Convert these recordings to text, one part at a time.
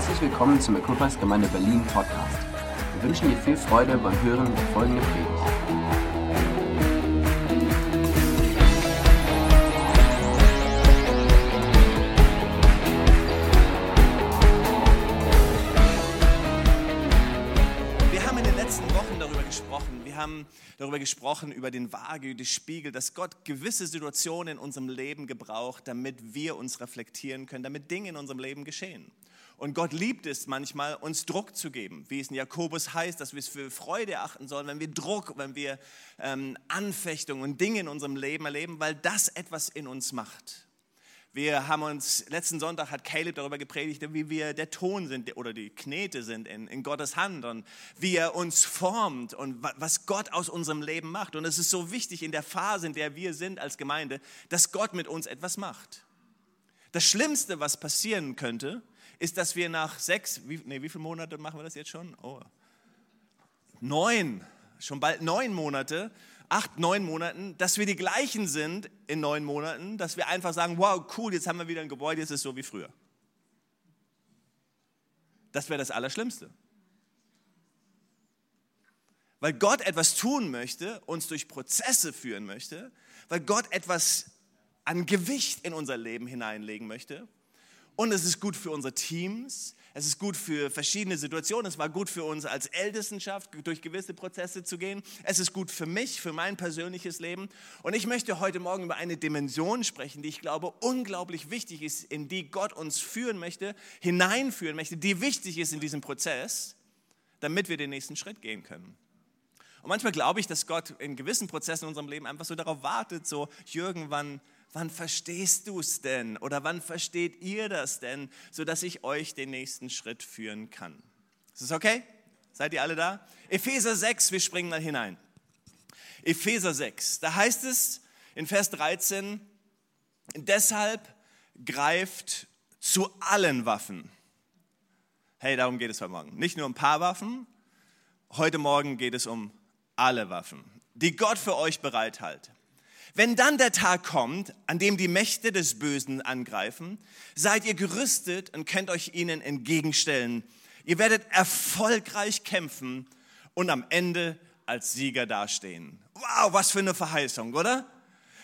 Herzlich willkommen zum Equippers Gemeinde Berlin Podcast. Wir wünschen dir viel Freude beim Hören der folgenden Predigt. Wir haben in den letzten Wochen darüber gesprochen. Wir haben darüber gesprochen, über den den Spiegel, dass Gott gewisse Situationen in unserem Leben gebraucht, damit wir uns reflektieren können, damit Dinge in unserem Leben geschehen. Und Gott liebt es manchmal, uns Druck zu geben, wie es in Jakobus heißt, dass wir es für Freude achten sollen, wenn wir Druck, wenn wir ähm, Anfechtungen und Dinge in unserem Leben erleben, weil das etwas in uns macht. Wir haben uns, letzten Sonntag hat Caleb darüber gepredigt, wie wir der Ton sind oder die Knete sind in, in Gottes Hand und wie er uns formt und was Gott aus unserem Leben macht. Und es ist so wichtig in der Phase, in der wir sind als Gemeinde, dass Gott mit uns etwas macht. Das Schlimmste, was passieren könnte, ist, dass wir nach sechs, wie, nee, wie viele Monate machen wir das jetzt schon? Oh, neun, schon bald neun Monate, acht, neun Monaten, dass wir die gleichen sind in neun Monaten, dass wir einfach sagen, wow, cool, jetzt haben wir wieder ein Gebäude, jetzt ist es so wie früher. Das wäre das Allerschlimmste. Weil Gott etwas tun möchte, uns durch Prozesse führen möchte, weil Gott etwas an Gewicht in unser Leben hineinlegen möchte, und es ist gut für unsere Teams, es ist gut für verschiedene Situationen, es war gut für uns als Ältestenschaft, durch gewisse Prozesse zu gehen, es ist gut für mich, für mein persönliches Leben. Und ich möchte heute Morgen über eine Dimension sprechen, die ich glaube unglaublich wichtig ist, in die Gott uns führen möchte, hineinführen möchte, die wichtig ist in diesem Prozess, damit wir den nächsten Schritt gehen können. Und manchmal glaube ich, dass Gott in gewissen Prozessen in unserem Leben einfach so darauf wartet, so Jürgen, wann wann verstehst du es denn? Oder wann versteht ihr das denn, sodass ich euch den nächsten Schritt führen kann? Ist das okay? Seid ihr alle da? Epheser 6, wir springen mal hinein. Epheser 6, da heißt es in Vers 13, deshalb greift zu allen Waffen. Hey, darum geht es heute Morgen. Nicht nur um ein paar Waffen, heute Morgen geht es um alle Waffen, die Gott für euch bereithält. Wenn dann der Tag kommt, an dem die Mächte des Bösen angreifen, seid ihr gerüstet und könnt euch ihnen entgegenstellen. Ihr werdet erfolgreich kämpfen und am Ende als Sieger dastehen. Wow, was für eine Verheißung, oder?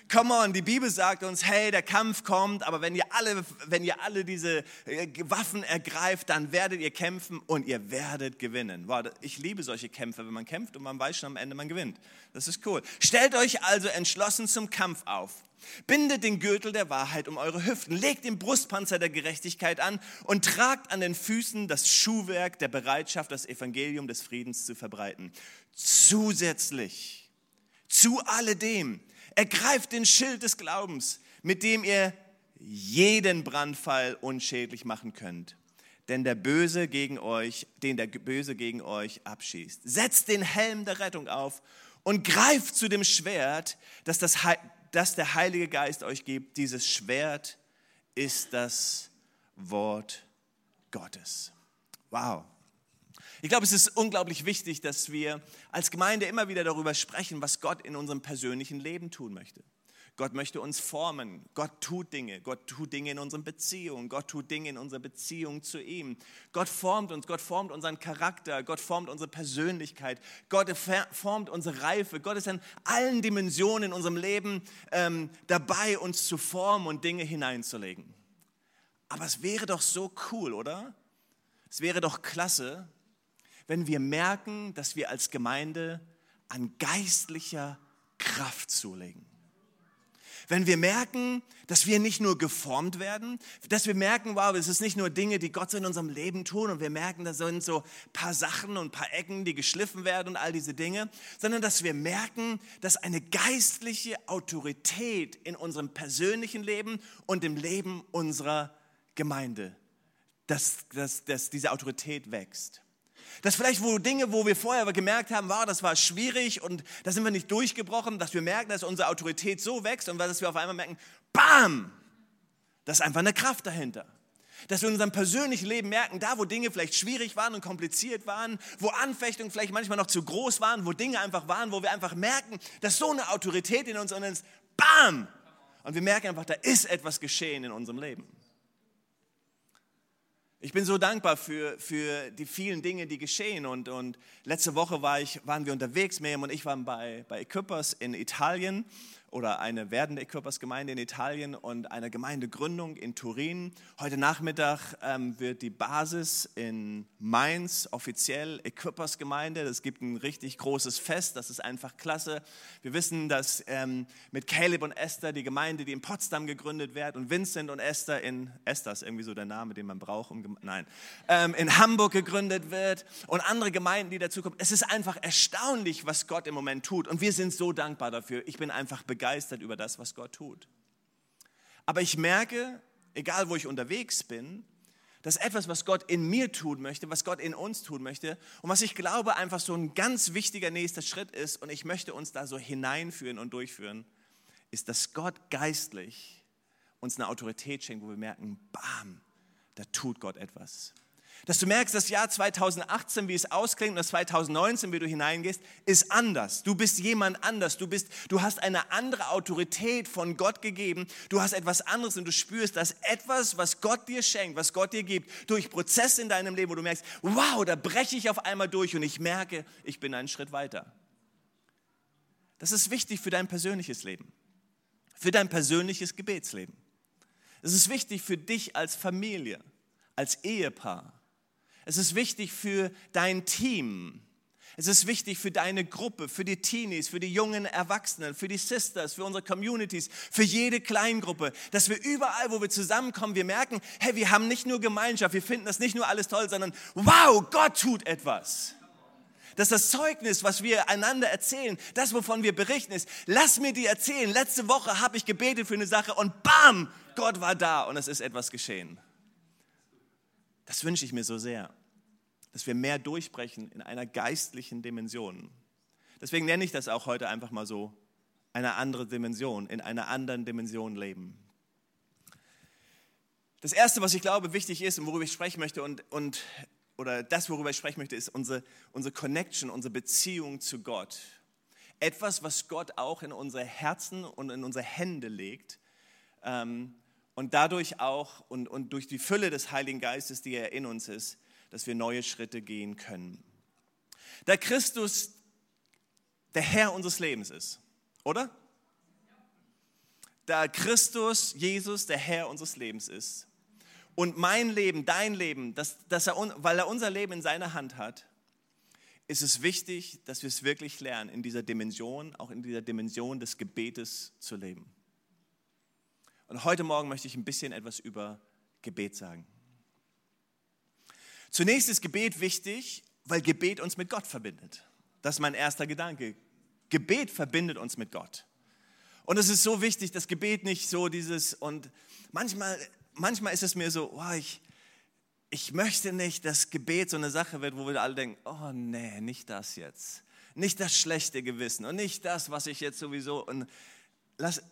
Come on, die Bibel sagt uns, hey, der Kampf kommt, aber wenn ihr alle, wenn ihr alle diese äh, Waffen ergreift, dann werdet ihr kämpfen und ihr werdet gewinnen. Wow, ich liebe solche Kämpfe, wenn man kämpft und man weiß schon am Ende, man gewinnt. Das ist cool. Stellt euch also entschlossen zum Kampf auf. Bindet den Gürtel der Wahrheit um eure Hüften, legt den Brustpanzer der Gerechtigkeit an und tragt an den Füßen das Schuhwerk der Bereitschaft, das Evangelium des Friedens zu verbreiten. Zusätzlich zu alledem Ergreift den Schild des Glaubens, mit dem ihr jeden Brandpfeil unschädlich machen könnt, denn der Böse gegen euch, den der Böse gegen euch abschießt. Setzt den Helm der Rettung auf und greift zu dem Schwert, das, das, das der Heilige Geist euch gibt. Dieses Schwert ist das Wort Gottes. Wow. Ich glaube, es ist unglaublich wichtig, dass wir als Gemeinde immer wieder darüber sprechen, was Gott in unserem persönlichen Leben tun möchte. Gott möchte uns formen. Gott tut Dinge. Gott tut Dinge in unseren Beziehungen. Gott tut Dinge in unserer Beziehung zu ihm. Gott formt uns. Gott formt unseren Charakter. Gott formt unsere Persönlichkeit. Gott formt unsere Reife. Gott ist in allen Dimensionen in unserem Leben ähm, dabei, uns zu formen und Dinge hineinzulegen. Aber es wäre doch so cool, oder? Es wäre doch klasse, wenn wir merken, dass wir als Gemeinde an geistlicher Kraft zulegen. Wenn wir merken, dass wir nicht nur geformt werden, dass wir merken, wow, es ist nicht nur Dinge, die Gott so in unserem Leben tun und wir merken, da sind so ein paar Sachen und ein paar Ecken, die geschliffen werden und all diese Dinge, sondern dass wir merken, dass eine geistliche Autorität in unserem persönlichen Leben und im Leben unserer Gemeinde, dass, dass, dass diese Autorität wächst. Dass vielleicht wo Dinge, wo wir vorher gemerkt haben, wow, das war schwierig und da sind wir nicht durchgebrochen, dass wir merken, dass unsere Autorität so wächst und dass wir auf einmal merken, bam, da ist einfach eine Kraft dahinter. Dass wir in unserem persönlichen Leben merken, da wo Dinge vielleicht schwierig waren und kompliziert waren, wo Anfechtungen vielleicht manchmal noch zu groß waren, wo Dinge einfach waren, wo wir einfach merken, dass so eine Autorität in uns ist, bam! Und wir merken einfach, da ist etwas geschehen in unserem Leben. Ich bin so dankbar für, für die vielen Dinge, die geschehen. Und, und letzte Woche war ich, waren wir unterwegs, Miriam und ich waren bei, bei Equippers in Italien oder eine werdende Körpersgemeinde in Italien und eine Gemeindegründung in Turin. Heute Nachmittag ähm, wird die Basis in Mainz offiziell Equippers-Gemeinde. Es gibt ein richtig großes Fest, das ist einfach klasse. Wir wissen, dass ähm, mit Caleb und Esther die Gemeinde, die in Potsdam gegründet wird und Vincent und Esther in, Esther ist irgendwie so der Name, den man braucht, um, nein, ähm, in Hamburg gegründet wird und andere Gemeinden, die dazu kommen. Es ist einfach erstaunlich, was Gott im Moment tut und wir sind so dankbar dafür. Ich bin einfach begeistert begeistert über das, was Gott tut. Aber ich merke, egal wo ich unterwegs bin, dass etwas, was Gott in mir tun möchte, was Gott in uns tun möchte und was ich glaube einfach so ein ganz wichtiger nächster Schritt ist und ich möchte uns da so hineinführen und durchführen, ist, dass Gott geistlich uns eine Autorität schenkt, wo wir merken, bam, da tut Gott etwas. Dass du merkst, das Jahr 2018, wie es ausklingt, und das 2019, wie du hineingehst, ist anders. Du bist jemand anders. Du, bist, du hast eine andere Autorität von Gott gegeben. Du hast etwas anderes und du spürst, dass etwas, was Gott dir schenkt, was Gott dir gibt, durch Prozesse in deinem Leben, wo du merkst, wow, da breche ich auf einmal durch und ich merke, ich bin einen Schritt weiter. Das ist wichtig für dein persönliches Leben, für dein persönliches Gebetsleben. Es ist wichtig für dich als Familie, als Ehepaar, es ist wichtig für dein Team. Es ist wichtig für deine Gruppe, für die Teenies, für die jungen Erwachsenen, für die Sisters, für unsere Communities, für jede Kleingruppe, dass wir überall, wo wir zusammenkommen, wir merken, hey, wir haben nicht nur Gemeinschaft, wir finden das nicht nur alles toll, sondern wow, Gott tut etwas. Dass das Zeugnis, was wir einander erzählen, das, wovon wir berichten, ist, lass mir die erzählen. Letzte Woche habe ich gebetet für eine Sache und bam, Gott war da und es ist etwas geschehen. Das wünsche ich mir so sehr, dass wir mehr durchbrechen in einer geistlichen Dimension. Deswegen nenne ich das auch heute einfach mal so, eine andere Dimension, in einer anderen Dimension leben. Das Erste, was ich glaube wichtig ist und worüber ich sprechen möchte und, und oder das, worüber ich sprechen möchte, ist unsere, unsere Connection, unsere Beziehung zu Gott. Etwas, was Gott auch in unsere Herzen und in unsere Hände legt. Ähm, und dadurch auch und, und durch die Fülle des Heiligen Geistes, die er in uns ist, dass wir neue Schritte gehen können. Da Christus der Herr unseres Lebens ist, oder? Da Christus, Jesus, der Herr unseres Lebens ist und mein Leben, dein Leben, dass, dass er, weil er unser Leben in seiner Hand hat, ist es wichtig, dass wir es wirklich lernen, in dieser Dimension, auch in dieser Dimension des Gebetes zu leben. Und heute Morgen möchte ich ein bisschen etwas über Gebet sagen. Zunächst ist Gebet wichtig, weil Gebet uns mit Gott verbindet. Das ist mein erster Gedanke. Gebet verbindet uns mit Gott. Und es ist so wichtig, dass Gebet nicht so dieses, und manchmal, manchmal ist es mir so, oh, ich, ich möchte nicht, dass Gebet so eine Sache wird, wo wir alle denken, oh nee, nicht das jetzt. Nicht das schlechte Gewissen und nicht das, was ich jetzt sowieso, und lass,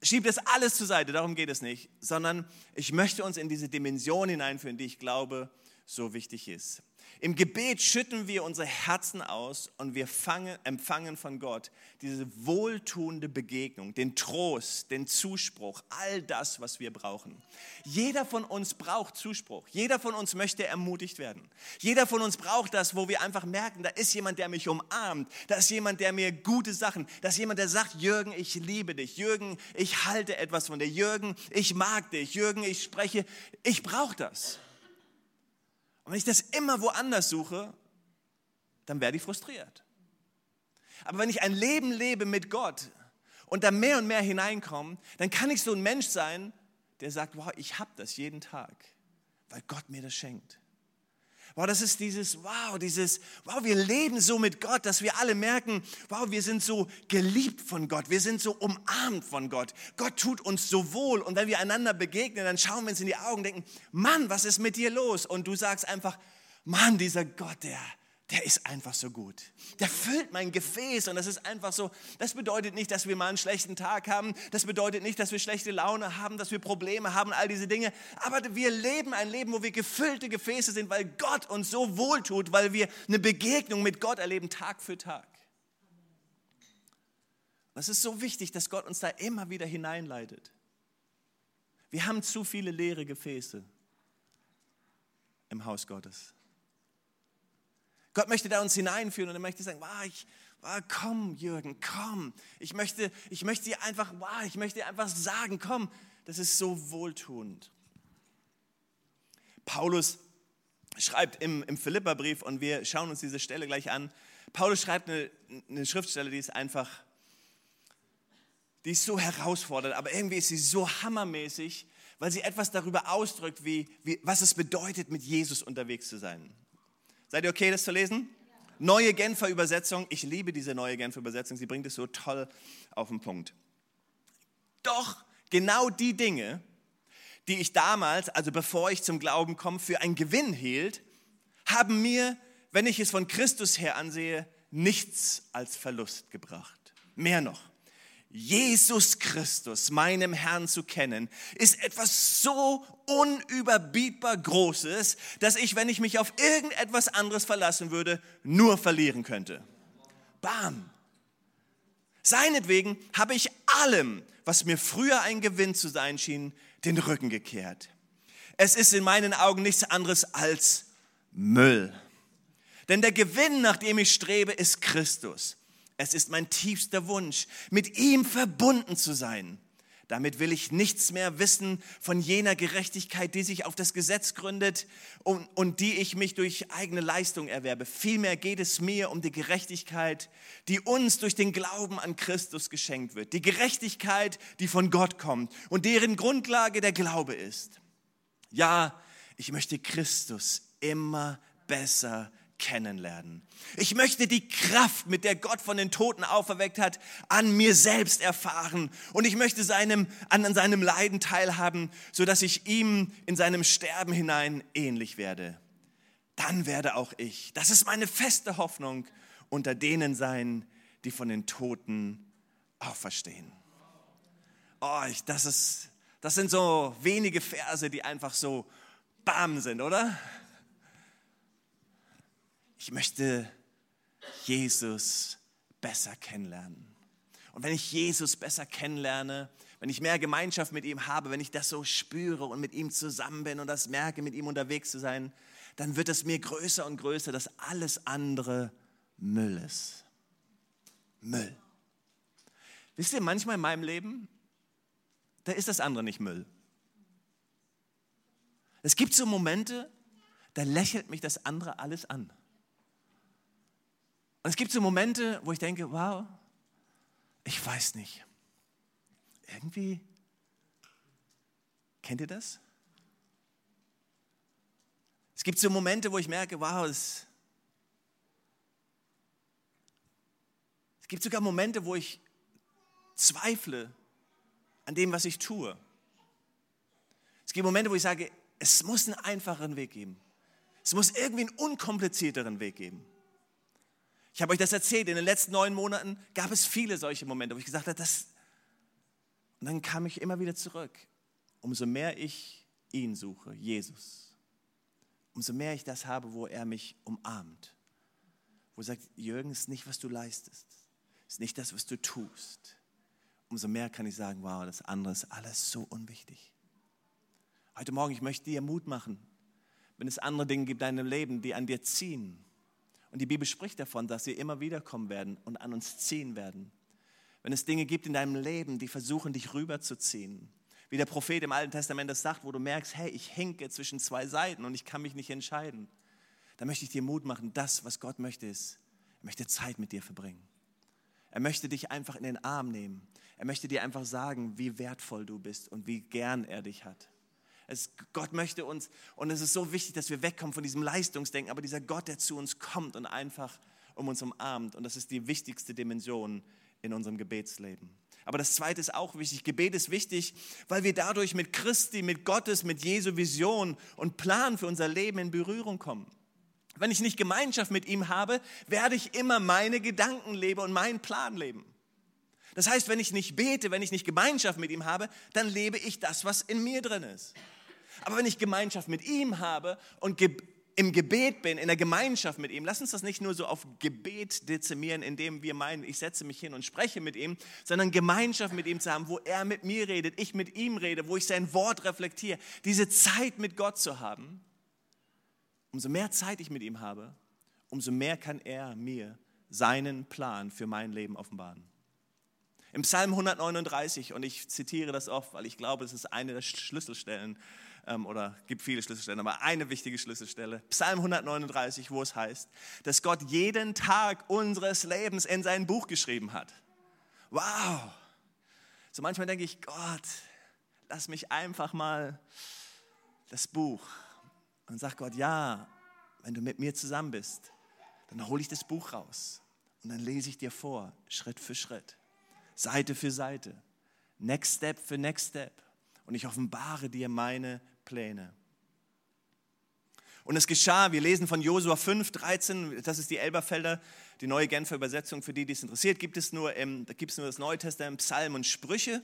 schieb das alles zur Seite, darum geht es nicht, sondern ich möchte uns in diese Dimension hineinführen, die ich glaube so wichtig ist. Im Gebet schütten wir unsere Herzen aus und wir fangen, empfangen von Gott diese wohltuende Begegnung, den Trost, den Zuspruch, all das, was wir brauchen. Jeder von uns braucht Zuspruch. Jeder von uns möchte ermutigt werden. Jeder von uns braucht das, wo wir einfach merken, da ist jemand, der mich umarmt. Da ist jemand, der mir gute Sachen, da ist jemand, der sagt, Jürgen, ich liebe dich. Jürgen, ich halte etwas von dir. Jürgen, ich mag dich. Jürgen, ich spreche. Ich brauche das. Und wenn ich das immer woanders suche, dann werde ich frustriert. Aber wenn ich ein Leben lebe mit Gott und da mehr und mehr hineinkomme, dann kann ich so ein Mensch sein, der sagt, wow, ich habe das jeden Tag, weil Gott mir das schenkt. Wow, das ist dieses, wow, dieses, wow, wir leben so mit Gott, dass wir alle merken, wow, wir sind so geliebt von Gott, wir sind so umarmt von Gott. Gott tut uns so wohl und wenn wir einander begegnen, dann schauen wir uns in die Augen und denken, Mann, was ist mit dir los? Und du sagst einfach, Mann, dieser Gott, der, der ist einfach so gut. Der füllt mein Gefäß und das ist einfach so. Das bedeutet nicht, dass wir mal einen schlechten Tag haben. Das bedeutet nicht, dass wir schlechte Laune haben, dass wir Probleme haben, all diese Dinge. Aber wir leben ein Leben, wo wir gefüllte Gefäße sind, weil Gott uns so wohltut, weil wir eine Begegnung mit Gott erleben, Tag für Tag. Das ist so wichtig, dass Gott uns da immer wieder hineinleitet. Wir haben zu viele leere Gefäße. im Haus Gottes. Gott möchte da uns hineinführen und er möchte sagen, wow, ich, wow, komm Jürgen, komm. Ich möchte, ich möchte dir einfach, wow, ich möchte dir einfach sagen, komm, das ist so wohltuend. Paulus schreibt im, im Philipperbrief, und wir schauen uns diese Stelle gleich an, Paulus schreibt eine, eine Schriftstelle, die ist einfach, die ist so herausfordernd, aber irgendwie ist sie so hammermäßig, weil sie etwas darüber ausdrückt, wie, wie, was es bedeutet, mit Jesus unterwegs zu sein. Seid ihr okay, das zu lesen? Neue Genfer Übersetzung. Ich liebe diese neue Genfer Übersetzung. Sie bringt es so toll auf den Punkt. Doch genau die Dinge, die ich damals, also bevor ich zum Glauben komme, für einen Gewinn hielt, haben mir, wenn ich es von Christus her ansehe, nichts als Verlust gebracht. Mehr noch. Jesus Christus, meinem Herrn zu kennen, ist etwas so unüberbietbar Großes, dass ich, wenn ich mich auf irgendetwas anderes verlassen würde, nur verlieren könnte. Bam. Seinetwegen habe ich allem, was mir früher ein Gewinn zu sein schien, den Rücken gekehrt. Es ist in meinen Augen nichts anderes als Müll. Denn der Gewinn, nach dem ich strebe, ist Christus. Es ist mein tiefster Wunsch, mit ihm verbunden zu sein. Damit will ich nichts mehr wissen von jener Gerechtigkeit, die sich auf das Gesetz gründet und, und, die ich mich durch eigene Leistung erwerbe. Vielmehr geht es mir um die Gerechtigkeit, die uns durch den Glauben an Christus geschenkt wird. Die Gerechtigkeit, die von Gott kommt und deren Grundlage der Glaube ist. Ja, ich möchte Christus immer besser kennenlernen. Ich möchte die Kraft, mit der Gott von den Toten auferweckt hat, an mir selbst erfahren. Und ich möchte seinem, an seinem Leiden teilhaben, sodass ich ihm in seinem Sterben hinein ähnlich werde. Dann werde auch ich, das ist meine feste Hoffnung, unter denen sein, die von den Toten auferstehen. Oh, ich, das, ist, das sind so wenige Verse, die einfach so bam sind, oder? Ich möchte Jesus besser kennenlernen. Und wenn ich Jesus besser kennenlerne, wenn ich mehr Gemeinschaft mit ihm habe, wenn ich das so spüre und mit ihm zusammen bin und das merke, mit ihm unterwegs zu sein, dann wird es mir größer und größer, dass alles andere Müll ist. Müll. Wisst ihr, manchmal in meinem Leben, da ist das andere nicht Müll. Es gibt so Momente, da lächelt mich das andere alles an. Und es gibt so Momente, wo ich denke, wow, ich weiß nicht. Irgendwie, kennt ihr das? Es gibt so Momente, wo ich merke, wow, es, es gibt sogar Momente, wo ich zweifle an dem, was ich tue. Es gibt Momente, wo ich sage, es muss einen einfacheren Weg geben. Es muss irgendwie einen unkomplizierteren Weg geben. Ich habe euch das erzählt, in den letzten neun Monaten gab es viele solche Momente, wo ich gesagt habe, das. Und dann kam ich immer wieder zurück. Umso mehr ich ihn suche, Jesus, umso mehr ich das habe, wo er mich umarmt. Wo er sagt, Jürgen, ist nicht, was du leistest, ist nicht das, was du tust. Umso mehr kann ich sagen, wow, das andere ist alles so unwichtig. Heute Morgen, ich möchte dir Mut machen, wenn es andere Dinge gibt in deinem Leben, die an dir ziehen, und die Bibel spricht davon, dass sie immer wieder kommen werden und an uns ziehen werden. Wenn es Dinge gibt in deinem Leben, die versuchen, dich rüberzuziehen, wie der Prophet im Alten Testament das sagt, wo du merkst, hey, ich hinke zwischen zwei Seiten und ich kann mich nicht entscheiden, dann möchte ich dir Mut machen, das, was Gott möchte, ist, er möchte Zeit mit dir verbringen. Er möchte dich einfach in den Arm nehmen. Er möchte dir einfach sagen, wie wertvoll du bist und wie gern er dich hat. Es, Gott möchte uns, und es ist so wichtig, dass wir wegkommen von diesem Leistungsdenken, aber dieser Gott, der zu uns kommt und einfach um uns umarmt. Und das ist die wichtigste Dimension in unserem Gebetsleben. Aber das Zweite ist auch wichtig. Gebet ist wichtig, weil wir dadurch mit Christi, mit Gottes, mit Jesu Vision und Plan für unser Leben in Berührung kommen. Wenn ich nicht Gemeinschaft mit ihm habe, werde ich immer meine Gedanken leben und meinen Plan leben. Das heißt, wenn ich nicht bete, wenn ich nicht Gemeinschaft mit ihm habe, dann lebe ich das, was in mir drin ist. Aber wenn ich Gemeinschaft mit ihm habe und ge im Gebet bin, in der Gemeinschaft mit ihm, lass uns das nicht nur so auf Gebet dezimieren, indem wir meinen, ich setze mich hin und spreche mit ihm, sondern Gemeinschaft mit ihm zu haben, wo er mit mir redet, ich mit ihm rede, wo ich sein Wort reflektiere, diese Zeit mit Gott zu haben, umso mehr Zeit ich mit ihm habe, umso mehr kann er mir seinen Plan für mein Leben offenbaren. Im Psalm 139, und ich zitiere das oft, weil ich glaube, es ist eine der Schlüsselstellen, oder gibt viele Schlüsselstellen, aber eine wichtige Schlüsselstelle, Psalm 139, wo es heißt, dass Gott jeden Tag unseres Lebens in sein Buch geschrieben hat. Wow! So manchmal denke ich, Gott, lass mich einfach mal das Buch. Und sag Gott, ja, wenn du mit mir zusammen bist, dann hole ich das Buch raus und dann lese ich dir vor, Schritt für Schritt, Seite für Seite, Next Step für Next Step. Und ich offenbare dir meine Pläne. Und es geschah, wir lesen von Josua 5, 13, das ist die Elberfelder, die neue Genfer Übersetzung, für die, die es interessiert, gibt es nur, im, da gibt es nur das Neue Testament, Psalm und Sprüche.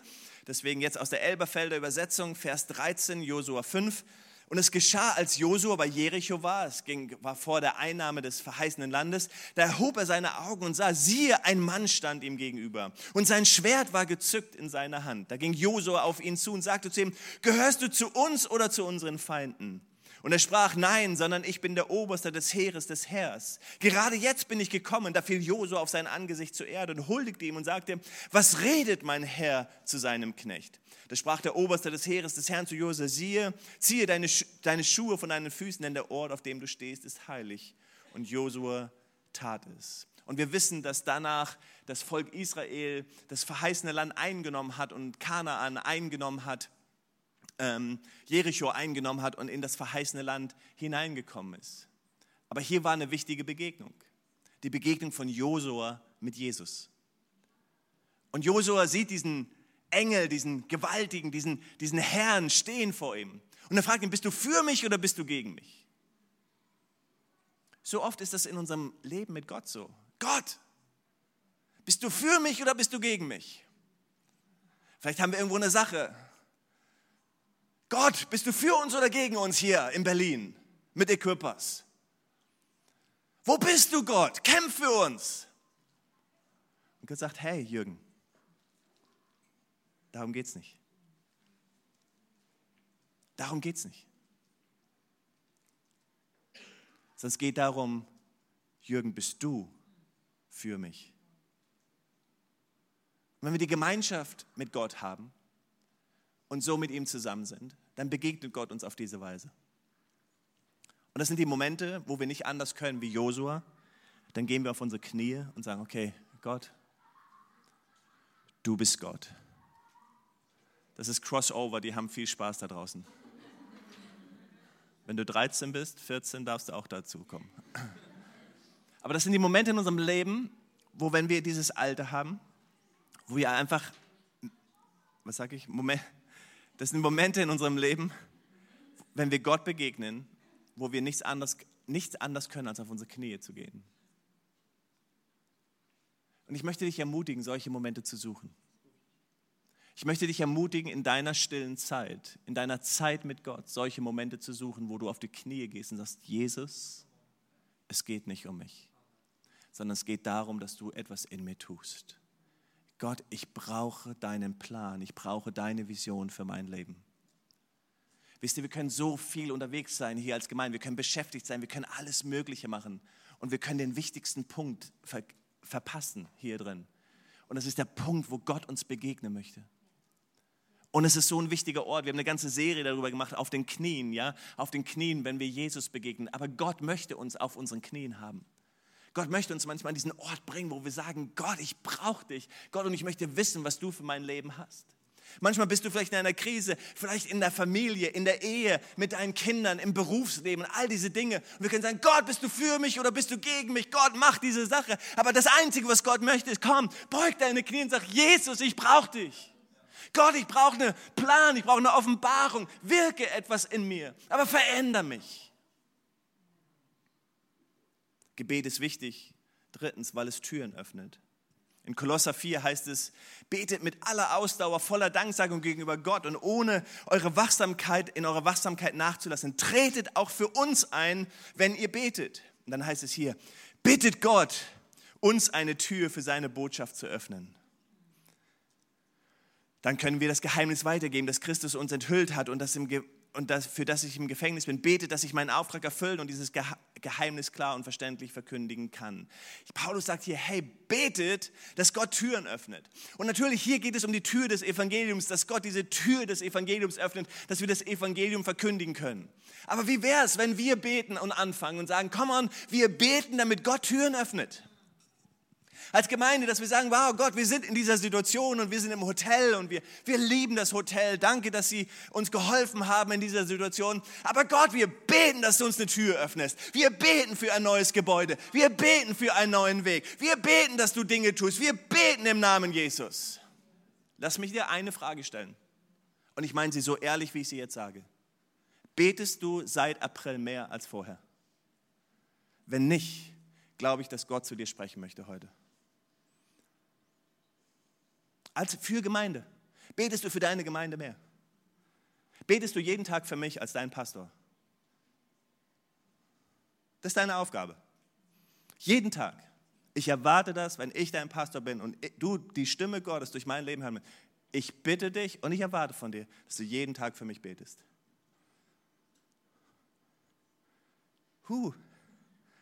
Deswegen jetzt aus der Elberfelder Übersetzung, Vers 13, Josua 5. Und es geschah, als Josua bei Jericho war, es ging, war vor der Einnahme des verheißenen Landes, da erhob er seine Augen und sah, siehe, ein Mann stand ihm gegenüber. Und sein Schwert war gezückt in seiner Hand. Da ging Josua auf ihn zu und sagte zu ihm, gehörst du zu uns oder zu unseren Feinden? Und er sprach, nein, sondern ich bin der Oberste des Heeres des Heers. Gerade jetzt bin ich gekommen. Da fiel Josua auf sein Angesicht zur Erde und huldigte ihm und sagte, was redet mein Herr zu seinem Knecht? Da sprach der Oberste des Heeres des Herrn zu Josua, siehe, ziehe deine, deine Schuhe von deinen Füßen, denn der Ort, auf dem du stehst, ist heilig. Und Josua tat es. Und wir wissen, dass danach das Volk Israel das verheißene Land eingenommen hat und Kanaan eingenommen hat ähm, Jericho eingenommen hat und in das verheißene Land hineingekommen ist. Aber hier war eine wichtige Begegnung. Die Begegnung von Josua mit Jesus. Und Josua sieht diesen Engel, diesen gewaltigen, diesen, diesen Herrn stehen vor ihm. Und er fragt ihn, bist du für mich oder bist du gegen mich? So oft ist das in unserem Leben mit Gott so. Gott, bist du für mich oder bist du gegen mich? Vielleicht haben wir irgendwo eine Sache, Gott, bist du für uns oder gegen uns hier in Berlin mit Equippers? Wo bist du, Gott? Kämpf für uns. Und Gott sagt, hey Jürgen, darum geht es nicht. Darum geht es nicht. Sondern es geht darum, Jürgen, bist du für mich? Und wenn wir die Gemeinschaft mit Gott haben und so mit ihm zusammen sind, dann begegnet Gott uns auf diese Weise. Und das sind die Momente, wo wir nicht anders können wie Josua. Dann gehen wir auf unsere Knie und sagen, okay, Gott, du bist Gott. Das ist Crossover, die haben viel Spaß da draußen. Wenn du 13 bist, 14, darfst du auch dazu kommen. Aber das sind die Momente in unserem Leben, wo wenn wir dieses Alter haben, wo wir einfach, was sage ich, Moment, das sind Momente in unserem Leben, wenn wir Gott begegnen, wo wir nichts anderes, nichts anderes können, als auf unsere Knie zu gehen. Und ich möchte dich ermutigen, solche Momente zu suchen. Ich möchte dich ermutigen, in deiner stillen Zeit, in deiner Zeit mit Gott, solche Momente zu suchen, wo du auf die Knie gehst und sagst, Jesus, es geht nicht um mich, sondern es geht darum, dass du etwas in mir tust. Gott, ich brauche deinen Plan, ich brauche deine Vision für mein Leben. Wisst ihr, wir können so viel unterwegs sein hier als Gemeinde, wir können beschäftigt sein, wir können alles Mögliche machen und wir können den wichtigsten Punkt ver verpassen hier drin. Und das ist der Punkt, wo Gott uns begegnen möchte. Und es ist so ein wichtiger Ort. Wir haben eine ganze Serie darüber gemacht, auf den Knien, ja, auf den Knien, wenn wir Jesus begegnen. Aber Gott möchte uns auf unseren Knien haben. Gott möchte uns manchmal an diesen Ort bringen, wo wir sagen, Gott, ich brauche dich. Gott, und ich möchte wissen, was du für mein Leben hast. Manchmal bist du vielleicht in einer Krise, vielleicht in der Familie, in der Ehe, mit deinen Kindern, im Berufsleben, all diese Dinge. Und wir können sagen, Gott, bist du für mich oder bist du gegen mich? Gott, mach diese Sache. Aber das Einzige, was Gott möchte, ist, komm, beug deine Knie und sag, Jesus, ich brauche dich. Gott, ich brauche einen Plan, ich brauche eine Offenbarung. Wirke etwas in mir, aber veränder mich. Gebet ist wichtig. Drittens, weil es Türen öffnet. In Kolosser 4 heißt es, betet mit aller Ausdauer, voller Danksagung gegenüber Gott und ohne eure Wachsamkeit, in eurer Wachsamkeit nachzulassen. Tretet auch für uns ein, wenn ihr betet. Und dann heißt es hier, bittet Gott, uns eine Tür für seine Botschaft zu öffnen. dann können wir das Geheimnis weitergeben, das Christus uns enthüllt hat und das im und das, für das ich im Gefängnis bin, bete, dass ich meinen Auftrag erfüllen und dieses Geheimnis klar und verständlich verkündigen kann. Paulus sagt hier, hey, betet, dass Gott Türen öffnet. Und natürlich hier geht es um die Tür des Evangeliums, dass Gott diese Tür des Evangeliums öffnet, dass wir das Evangelium verkündigen können. Aber wie wäre es, wenn wir beten und anfangen und sagen, komm on, wir beten, damit Gott Türen öffnet als Gemeinde, dass wir sagen, wow Gott, wir sind in dieser Situation und wir sind im Hotel und wir, wir lieben das Hotel. Danke, dass Sie uns geholfen haben in dieser Situation. Aber Gott, wir beten, dass du uns eine Tür öffnest. Wir beten für ein neues Gebäude. Wir beten für einen neuen Weg. Wir beten, dass du Dinge tust. Wir beten im Namen Jesus. Lass mich dir eine Frage stellen. Und ich meine sie so ehrlich, wie ich sie jetzt sage. Betest du seit April mehr als vorher? Wenn nicht, glaube ich, dass Gott zu dir sprechen möchte heute als für Gemeinde. Betest du für deine Gemeinde mehr? Betest du jeden Tag für mich als dein Pastor? Das ist deine Aufgabe. Jeden Tag. Ich erwarte das, wenn ich dein Pastor bin und du die Stimme Gottes durch mein Leben hören Ich bitte dich und ich erwarte von dir, dass du jeden Tag für mich betest. Huh,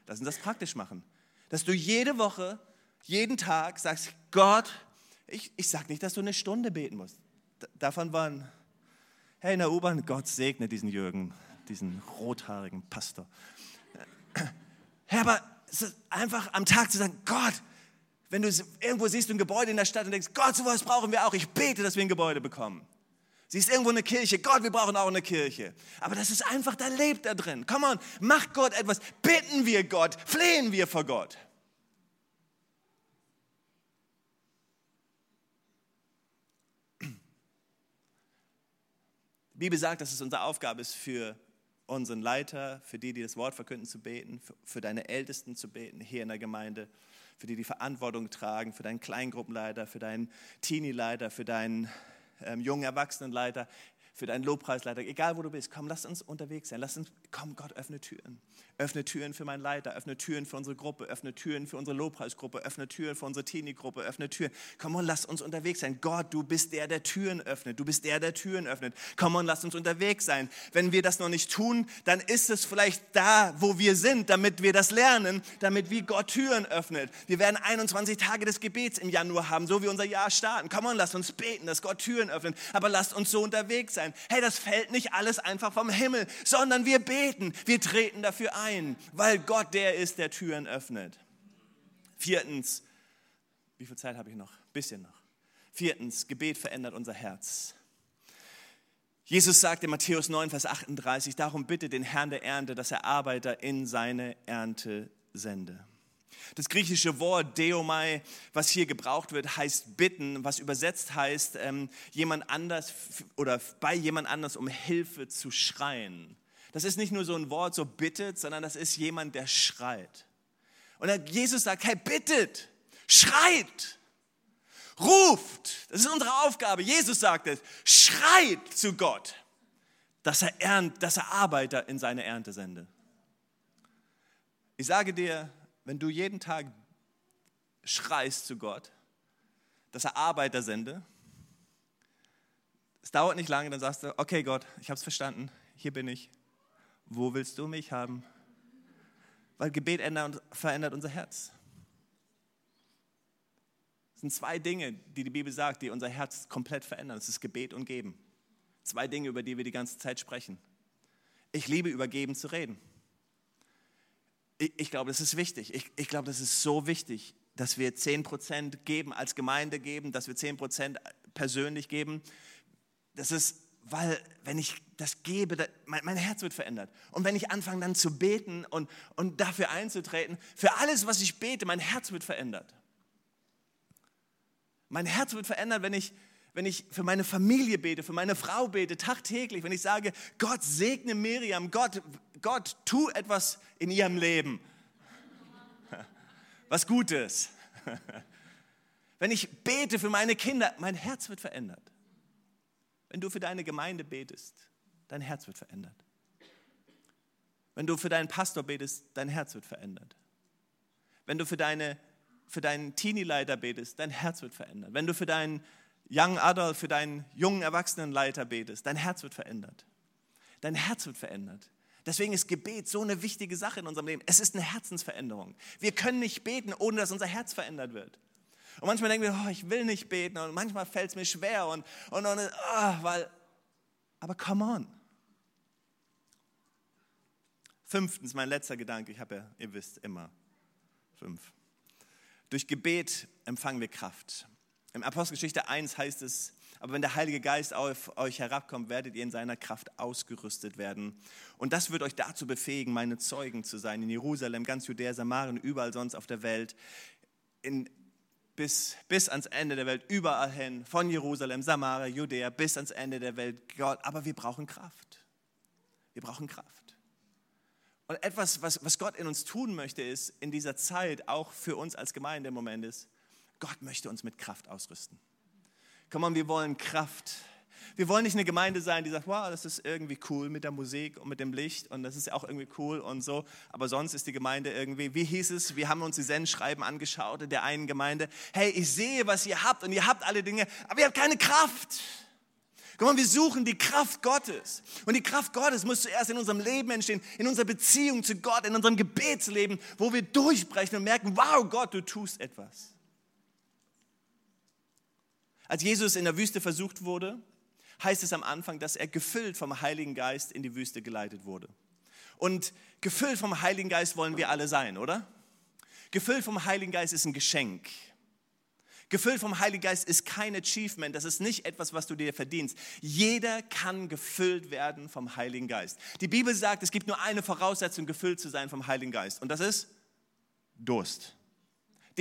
lass uns das praktisch machen. Dass du jede Woche, jeden Tag sagst, Gott, ich, ich sage nicht, dass du eine Stunde beten musst. Davon waren, hey, in der U-Bahn, Gott segne diesen Jürgen, diesen rothaarigen Pastor. Hey, aber einfach am Tag zu sagen, Gott, wenn du irgendwo siehst, ein Gebäude in der Stadt und denkst, Gott, sowas brauchen wir auch, ich bete, dass wir ein Gebäude bekommen. Siehst irgendwo eine Kirche, Gott, wir brauchen auch eine Kirche. Aber das ist einfach, da lebt da drin. Come on, mach Gott etwas, bitten wir Gott, flehen wir vor Gott. Bibel sagt, dass es unsere Aufgabe ist, für unseren Leiter, für die, die das Wort verkünden, zu beten, für, deine Ältesten zu beten hier in der Gemeinde, für die, die Verantwortung tragen, für deinen Kleingruppenleiter, für deinen Teenie-Leiter, für deinen ähm, jungen Erwachsenenleiter, für deinen Lobpreisleiter, egal wo du bist, komm, lass uns unterwegs sein. Lass uns, komm, Gott, öffne Türen. Öffne Türen für meinen Leiter, öffne Türen für unsere Gruppe, öffne Türen für unsere Lobpreisgruppe, öffne Türen für unsere Teenie-Gruppe, öffne Türen. Komm on, lass uns unterwegs sein. Gott, du bist der, der Türen öffnet. Du bist der, der Türen öffnet. Komm on, lass uns unterwegs sein. Wenn wir das noch nicht tun, dann ist es vielleicht da, wo wir sind, damit wir das lernen, damit wie Gott Türen öffnet. Wir werden 21 Tage des Gebets im Januar haben, so wie unser Jahr starten. Komm on, lass uns beten, dass Gott Türen öffnet. Aber lasst uns so unterwegs sein. Hey, das fällt nicht alles einfach vom Himmel, sondern wir beten. Wir treten dafür ein ein, weil Gott der ist, der Türen öffnet. Viertens, wie viel Zeit habe ich noch? Bisschen noch. Viertens, Gebet verändert unser Herz. Jesus sagt in Matthäus 9, Vers 38, darum bitte den Herrn der Ernte, dass er Arbeiter in seine Ernte sende. Das griechische Wort Deomai, was hier gebraucht wird, heißt bitten, was übersetzt heißt, ähm, jemand anders oder bei jemand anders um Hilfe zu schreien. Das ist nicht nur so ein Wort, so bittet, sondern das ist jemand, der schreit. Und Jesus sagt, hey, bittet, schreit, ruft. Das ist unsere Aufgabe. Jesus sagt es, schreit zu Gott, dass er, ernt, dass er Arbeiter in seine Ernte sende. Ich sage dir, wenn du jeden Tag schreist zu Gott, dass er Arbeiter sende, es dauert nicht lange, dann sagst du, okay Gott, ich habe es verstanden, hier bin ich, wo willst du mich haben? Weil Gebet ändert, verändert unser Herz. Es sind zwei Dinge, die die Bibel sagt, die unser Herz komplett verändern. Das ist Gebet und Geben. Zwei Dinge, über die wir die ganze Zeit sprechen. Ich liebe über Geben zu reden. Ich, ich glaube, das ist wichtig. Ich, ich glaube, das ist so wichtig, dass wir 10% geben, als Gemeinde geben, dass wir 10% persönlich geben. Das ist weil wenn ich das gebe, da, mein, mein, Herz wird verändert. Und wenn ich anfange dann zu beten und, und dafür einzutreten, für alles, was ich bete, mein Herz wird verändert. Mein Herz wird verändert, wenn ich, wenn ich für meine Familie bete, für meine Frau bete, tagtäglich, wenn ich sage, Gott segne Miriam, Gott, Gott, tu etwas in ihrem Leben. Was Gutes. Wenn ich bete für meine Kinder, mein Herz wird verändert. Wenn du für deine Gemeinde betest, dein Herz wird verändert. Wenn du für deinen Pastor betest, dein Herz wird verändert. Wenn du für, deine, für deinen Teenie-Leiter betest, dein Herz wird verändert. Wenn du für deinen Young Adult, für deinen jungen Erwachsenenleiter betest, dein Herz wird verändert. Dein Herz wird verändert. Deswegen ist Gebet so eine wichtige Sache in unserem Leben. Es ist eine Herzensveränderung. Wir können nicht beten, ohne dass unser Herz verändert wird. Und manchmal denken wir, oh, ich will nicht beten und manchmal fällt es mir schwer und, und, und oh, weil, aber come on. Fünftens, mein letzter Gedanke, ich habe ja, ihr wisst, immer fünf. Durch Gebet empfangen wir Kraft. Im Apostelgeschichte 1 heißt es, aber wenn der Heilige Geist auf euch herabkommt, werdet ihr in seiner Kraft ausgerüstet werden. Und das wird euch dazu befähigen, meine Zeugen zu sein in Jerusalem, ganz Judäa, Samarien, überall sonst auf der Welt, in, bis, bis ans Ende der Welt, überall hin, von Jerusalem, Samaria, Judäa, bis ans Ende der Welt. Gott, aber wir brauchen Kraft. Wir brauchen Kraft. Und etwas, was, was Gott in uns tun möchte, ist in dieser Zeit, auch für uns als Gemeinde im Moment ist, Gott möchte uns mit Kraft ausrüsten. Komm on, wir wollen Kraft. Wir wollen nicht eine Gemeinde sein, die sagt, wow, das ist irgendwie cool mit der Musik und mit dem Licht und das ist auch irgendwie cool und so. Aber sonst ist die Gemeinde irgendwie, wie hieß es, wir haben uns die Sendschreiben angeschaut in der einen Gemeinde. Hey, ich sehe, was ihr habt und ihr habt alle Dinge, aber ihr habt keine Kraft. Guck mal, wir suchen die Kraft Gottes. Und die Kraft Gottes muss zuerst in unserem Leben entstehen, in unserer Beziehung zu Gott, in unserem Gebetsleben, wo wir durchbrechen und merken, wow, Gott, du tust etwas. Als Jesus in der Wüste versucht wurde, heißt es am Anfang, dass er gefüllt vom Heiligen Geist in die Wüste geleitet wurde. Und gefüllt vom Heiligen Geist wollen wir alle sein, oder? Gefüllt vom Heiligen Geist ist ein Geschenk. Gefüllt vom Heiligen Geist ist kein Achievement, das ist nicht etwas, was du dir verdienst. Jeder kann gefüllt werden vom Heiligen Geist. Die Bibel sagt, es gibt nur eine Voraussetzung, gefüllt zu sein vom Heiligen Geist. Und das ist Durst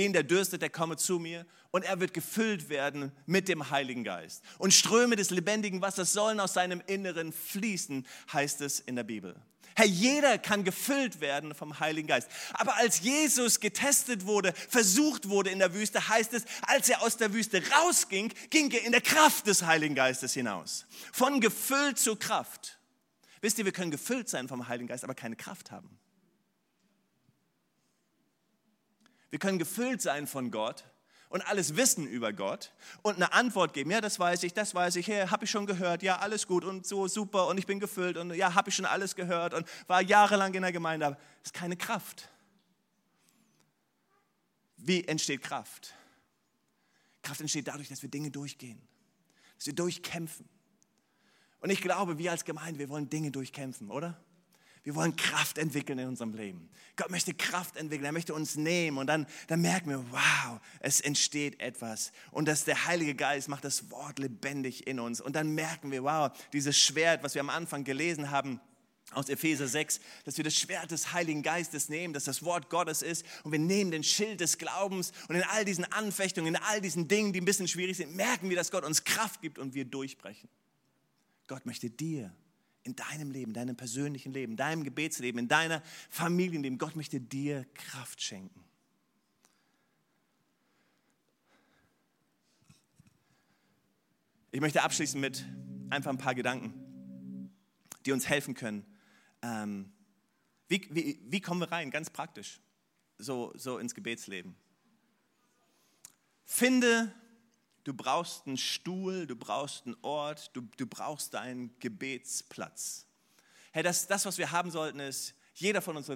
den, der dürstet, der komme zu mir und er wird gefüllt werden mit dem Heiligen Geist. Und Ströme des lebendigen Wassers sollen aus seinem Inneren fließen, heißt es in der Bibel. Herr, jeder kann gefüllt werden vom Heiligen Geist. Aber als Jesus getestet wurde, versucht wurde in der Wüste, heißt es, als er aus der Wüste rausging, ging er in der Kraft des Heiligen Geistes hinaus. Von gefüllt zu Kraft. Wisst ihr, wir können gefüllt sein vom Heiligen Geist, aber keine Kraft haben. Wir können gefüllt sein von Gott und alles wissen über Gott und eine Antwort geben. Ja, das weiß ich, das weiß ich, hey, habe ich schon gehört, ja, alles gut und so super und ich bin gefüllt und ja, habe ich schon alles gehört und war jahrelang in der Gemeinde, aber es ist keine Kraft. Wie entsteht Kraft? Kraft entsteht dadurch, dass wir Dinge durchgehen, dass wir durchkämpfen. Und ich glaube, wir als Gemeinde, wir wollen Dinge durchkämpfen, oder? Wir wollen Kraft entwickeln in unserem Leben. Gott möchte Kraft entwickeln, er möchte uns nehmen und dann, dann merken wir, wow, es entsteht etwas. Und dass der Heilige Geist macht das Wort lebendig in uns. Und dann merken wir, wow, dieses Schwert, was wir am Anfang gelesen haben, aus Epheser 6, dass wir das Schwert des Heiligen Geistes nehmen, dass das Wort Gottes ist und wir nehmen den Schild des Glaubens und in all diesen Anfechtungen, in all diesen Dingen, die ein bisschen schwierig sind, merken wir, dass Gott uns Kraft gibt und wir durchbrechen. Gott möchte dir in deinem Leben, deinem persönlichen Leben, deinem Gebetsleben, in deiner Familienleben. Gott möchte dir Kraft schenken. Ich möchte abschließen mit einfach ein paar Gedanken, die uns helfen können. Ähm, wie, wie, wie kommen wir rein, ganz praktisch, so, so ins Gebetsleben? Finde Du brauchst einen Stuhl, du brauchst einen Ort, du, du brauchst deinen Gebetsplatz. Hey, das, das, was wir haben sollten, ist, jeder von uns,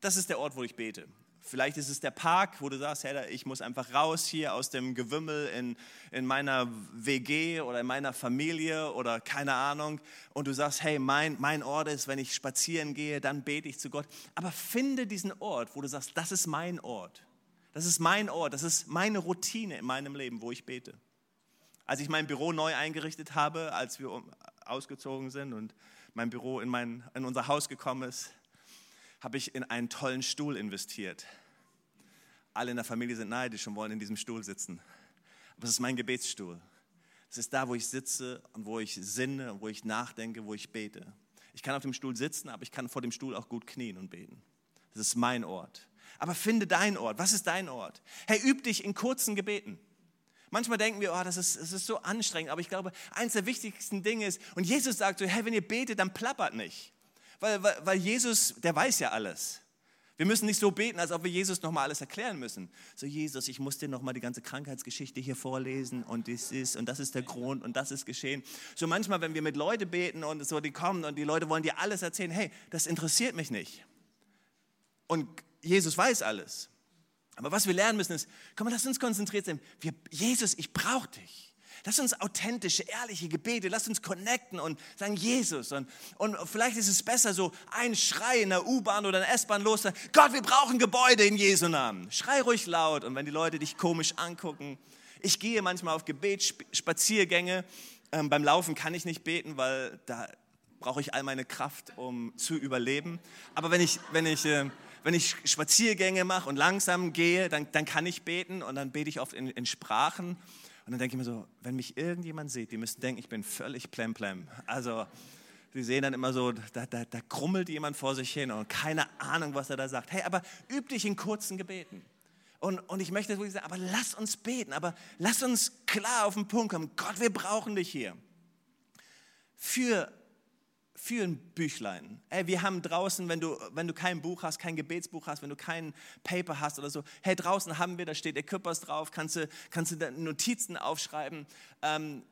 das ist der Ort, wo ich bete. Vielleicht ist es der Park, wo du sagst, hey, ich muss einfach raus hier aus dem Gewimmel in, in meiner WG oder in meiner Familie oder keine Ahnung. Und du sagst, hey, mein, mein Ort ist, wenn ich spazieren gehe, dann bete ich zu Gott. Aber finde diesen Ort, wo du sagst, das ist mein Ort. Das ist mein Ort, das ist meine Routine in meinem Leben, wo ich bete. Als ich mein Büro neu eingerichtet habe, als wir ausgezogen sind und mein Büro in, mein, in unser Haus gekommen ist, habe ich in einen tollen Stuhl investiert. Alle in der Familie sind neidisch und wollen in diesem Stuhl sitzen. Aber es ist mein Gebetsstuhl. Es ist da, wo ich sitze und wo ich sinne, wo ich nachdenke, wo ich bete. Ich kann auf dem Stuhl sitzen, aber ich kann vor dem Stuhl auch gut knien und beten. Das ist mein Ort. Aber finde deinen Ort. Was ist dein Ort? Hey, üb dich in kurzen Gebeten. Manchmal denken wir, oh, das ist, das ist so anstrengend, aber ich glaube, eins der wichtigsten Dinge ist, und Jesus sagt so, hey, wenn ihr betet, dann plappert nicht. Weil, weil, weil Jesus, der weiß ja alles. Wir müssen nicht so beten, als ob wir Jesus nochmal alles erklären müssen. So, Jesus, ich muss dir nochmal die ganze Krankheitsgeschichte hier vorlesen und das ist und das ist der Grund und das ist geschehen. So manchmal, wenn wir mit Leuten beten und so, die kommen und die Leute wollen dir alles erzählen, hey, das interessiert mich nicht. Und Jesus weiß alles. Aber was wir lernen müssen ist, komm lass uns konzentriert sein. Wir, Jesus, ich brauche dich. Lass uns authentische, ehrliche Gebete, lass uns connecten und sagen, Jesus. Und, und vielleicht ist es besser so, ein Schrei in der U-Bahn oder in der S-Bahn los, Gott, wir brauchen Gebäude in Jesu Namen. Schrei ruhig laut und wenn die Leute dich komisch angucken. Ich gehe manchmal auf Gebetsspaziergänge. Ähm, beim Laufen kann ich nicht beten, weil da brauche ich all meine Kraft, um zu überleben. Aber wenn ich, wenn ich, äh, wenn ich Spaziergänge mache und langsam gehe, dann, dann kann ich beten und dann bete ich oft in, in Sprachen. Und dann denke ich mir so, wenn mich irgendjemand sieht, die müssen denken, ich bin völlig plemplem. Also, die sehen dann immer so, da, da, da krummelt jemand vor sich hin und keine Ahnung, was er da sagt. Hey, aber üb dich in kurzen Gebeten. Und, und ich möchte wirklich sagen, aber lass uns beten, aber lass uns klar auf den Punkt kommen. Gott, wir brauchen dich hier. Für für ein Büchlein. Hey, wir haben draußen, wenn du, wenn du kein Buch hast, kein Gebetsbuch hast, wenn du kein Paper hast oder so, hey, draußen haben wir, da steht Equippers drauf, kannst du, kannst du Notizen aufschreiben. Ähm,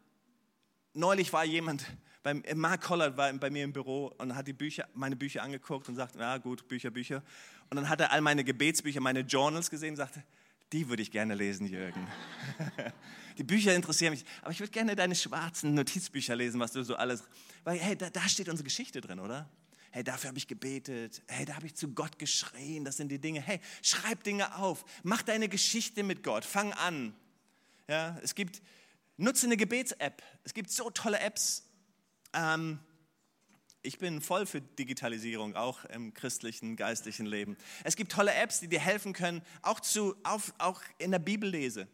neulich war jemand, beim, Mark Collard war bei mir im Büro und hat die Bücher, meine Bücher angeguckt und sagt, ja gut, Bücher, Bücher. Und dann hat er all meine Gebetsbücher, meine Journals gesehen und sagte, die würde ich gerne lesen, Jürgen. Die Bücher interessieren mich, aber ich würde gerne deine schwarzen Notizbücher lesen, was du so alles. Weil, hey, da, da steht unsere Geschichte drin, oder? Hey, dafür habe ich gebetet. Hey, da habe ich zu Gott geschrien. Das sind die Dinge. Hey, schreib Dinge auf. Mach deine Geschichte mit Gott. Fang an. Ja, es gibt, nutze eine Gebets-App. Es gibt so tolle Apps. Ähm, ich bin voll für Digitalisierung, auch im christlichen, geistlichen Leben. Es gibt tolle Apps, die dir helfen können, auch, zu, auf, auch in der Bibellese.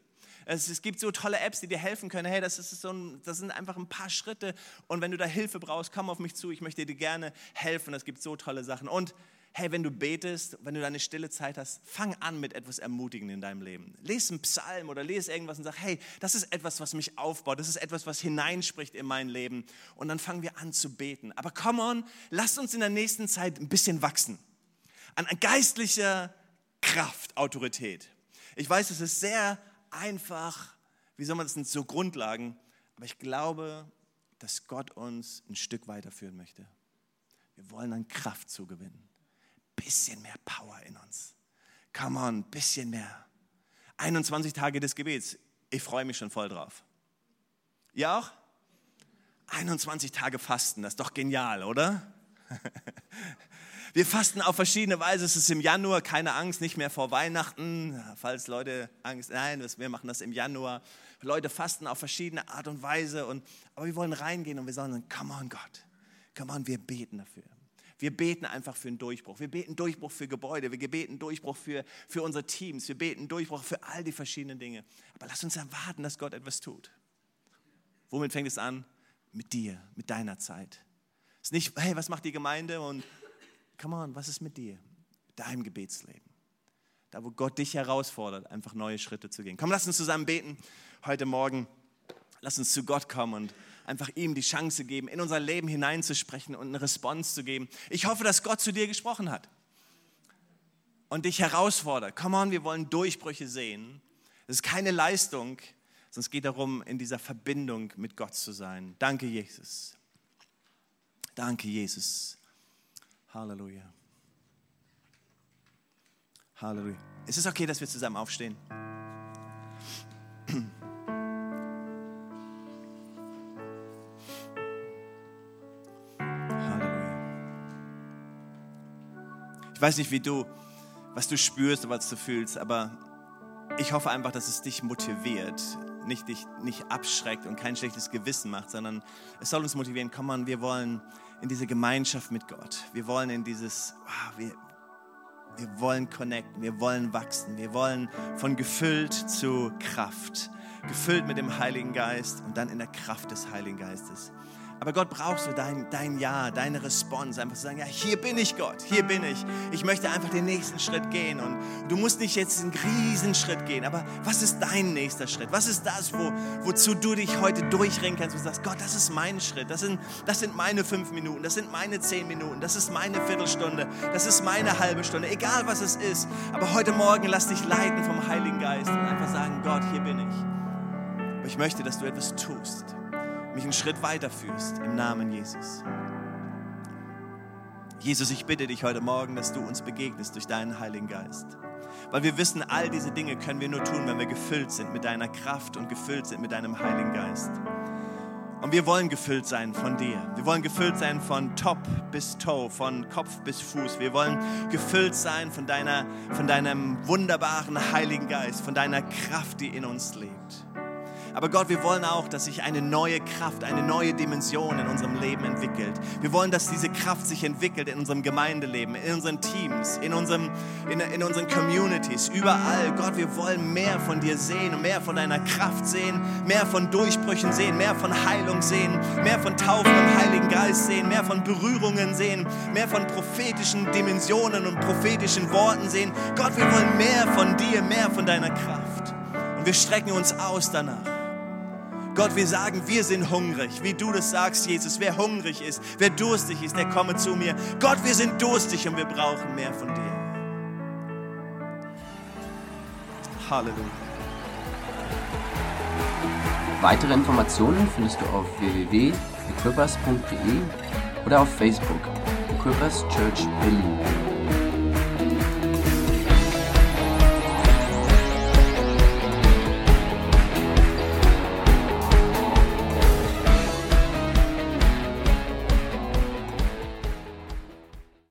Es, es, gibt so tolle Apps, die dir helfen können. Hey, das, so ein, das sind einfach ein paar Schritte. Und wenn du da Hilfe brauchst, komm auf mich zu. Ich möchte dir gerne helfen. Es gibt so tolle Sachen. Und hey, wenn du betest, wenn du deine stille Zeit hast, fang an mit etwas Ermutigend in deinem Leben. Lies einen Psalm oder lese irgendwas und sag, hey, das ist etwas, was mich aufbaut. Das ist etwas, was hineinspricht in mein Leben. Und dann fangen wir an zu beten. Aber come on, lasst uns in der nächsten Zeit ein bisschen wachsen. An geistlicher Kraft, Autorität. Ich weiß, es ist sehr einfach, wie soll man das sind so Grundlagen, aber ich glaube, dass Gott uns ein Stück weiterführen möchte. Wir wollen an Kraft zugewinnen. Bisschen mehr Power in uns. Come on, bisschen mehr. 21 Tage des Gebets. Ich freue mich schon voll drauf. Ihr auch? 21 Tage Fasten, das ist doch genial, oder? Wir fasten auf verschiedene Weise. Es ist im Januar, keine Angst, nicht mehr vor Weihnachten. Falls Leute Angst, nein, wir machen das im Januar. Leute fasten auf verschiedene Art und Weise. Und, aber wir wollen reingehen und wir sagen, come on Gott, come on, wir beten dafür. Wir beten einfach für einen Durchbruch. Wir beten Durchbruch für Gebäude. Wir beten Durchbruch für, für unsere Teams. Wir beten Durchbruch für all die verschiedenen Dinge. Aber lass uns erwarten, dass Gott etwas tut. Womit fängt es an? Mit dir, mit deiner Zeit. Es ist nicht, hey, was macht die Gemeinde und come on, was ist mit dir? Deinem Gebetsleben. Da, wo Gott dich herausfordert, einfach neue Schritte zu gehen. Komm, lass uns zusammen beten heute Morgen. Lass uns zu Gott kommen und einfach ihm die Chance geben, in unser Leben hineinzusprechen und eine Response zu geben. Ich hoffe, dass Gott zu dir gesprochen hat und dich herausfordert. Come on, wir wollen Durchbrüche sehen. Es ist keine Leistung, sondern es geht darum, in dieser Verbindung mit Gott zu sein. Danke, Jesus. Danke, Jesus. Halleluja. Halleluja. Ist es okay, dass wir zusammen aufstehen? Weiß nicht, wie du, was du spürst oder was du fühlst, aber ich hoffe einfach, dass es dich motiviert, nicht dich nicht abschreckt und kein schlechtes Gewissen macht, sondern es soll uns motivieren, komm mal, wir wollen in diese Gemeinschaft mit Gott. Wir wollen in dieses, wow, wir, wir wollen connecten, wir wollen wachsen, wir wollen von gefüllt zu Kraft, gefüllt mit dem Heiligen Geist und dann in der Kraft des Heiligen Geistes. Aber Gott braucht so dein, dein Ja, deine Response, einfach zu sagen, ja, hier bin ich Gott, hier bin ich. Ich möchte einfach den nächsten Schritt gehen. Und du musst nicht jetzt einen riesen Schritt gehen, aber was ist dein nächster Schritt? Was ist das, wo, wozu du dich heute durchringen kannst und sagst, Gott, das ist mein Schritt, das sind, das sind meine fünf Minuten, das sind meine zehn Minuten, das ist meine Viertelstunde, das ist meine halbe Stunde, egal was es ist. Aber heute Morgen lass dich leiten vom Heiligen Geist und einfach sagen, Gott, hier bin ich. Aber ich möchte, dass du etwas tust mich einen Schritt weiterführst im Namen Jesus. Jesus, ich bitte dich heute Morgen, dass du uns begegnest durch deinen Heiligen Geist. Weil wir wissen, all diese Dinge können wir nur tun, wenn wir gefüllt sind mit deiner Kraft und gefüllt sind mit deinem Heiligen Geist. Und wir wollen gefüllt sein von dir. Wir wollen gefüllt sein von Top bis Toe, von Kopf bis Fuß. Wir wollen gefüllt sein von, deiner, von deinem wunderbaren Heiligen Geist, von deiner Kraft, die in uns lebt. Aber Gott, wir wollen auch, dass sich eine neue Kraft, eine neue Dimension in unserem Leben entwickelt. Wir wollen, dass diese Kraft sich entwickelt in unserem Gemeindeleben, in unseren Teams, in, unserem, in, in unseren Communities, überall. Gott, wir wollen mehr von dir sehen und mehr von deiner Kraft sehen, mehr von Durchbrüchen sehen, mehr von Heilung sehen, mehr von Taufen im Heiligen Geist sehen, mehr von Berührungen sehen, mehr von prophetischen Dimensionen und prophetischen Worten sehen. Gott, wir wollen mehr von dir, mehr von deiner Kraft. Und wir strecken uns aus danach. Gott, wir sagen, wir sind hungrig, wie du das sagst, Jesus. Wer hungrig ist, wer durstig ist, der komme zu mir. Gott, wir sind durstig und wir brauchen mehr von dir. Halleluja. Weitere Informationen findest du auf www.equippers.de oder auf Facebook Equippers Church Berlin.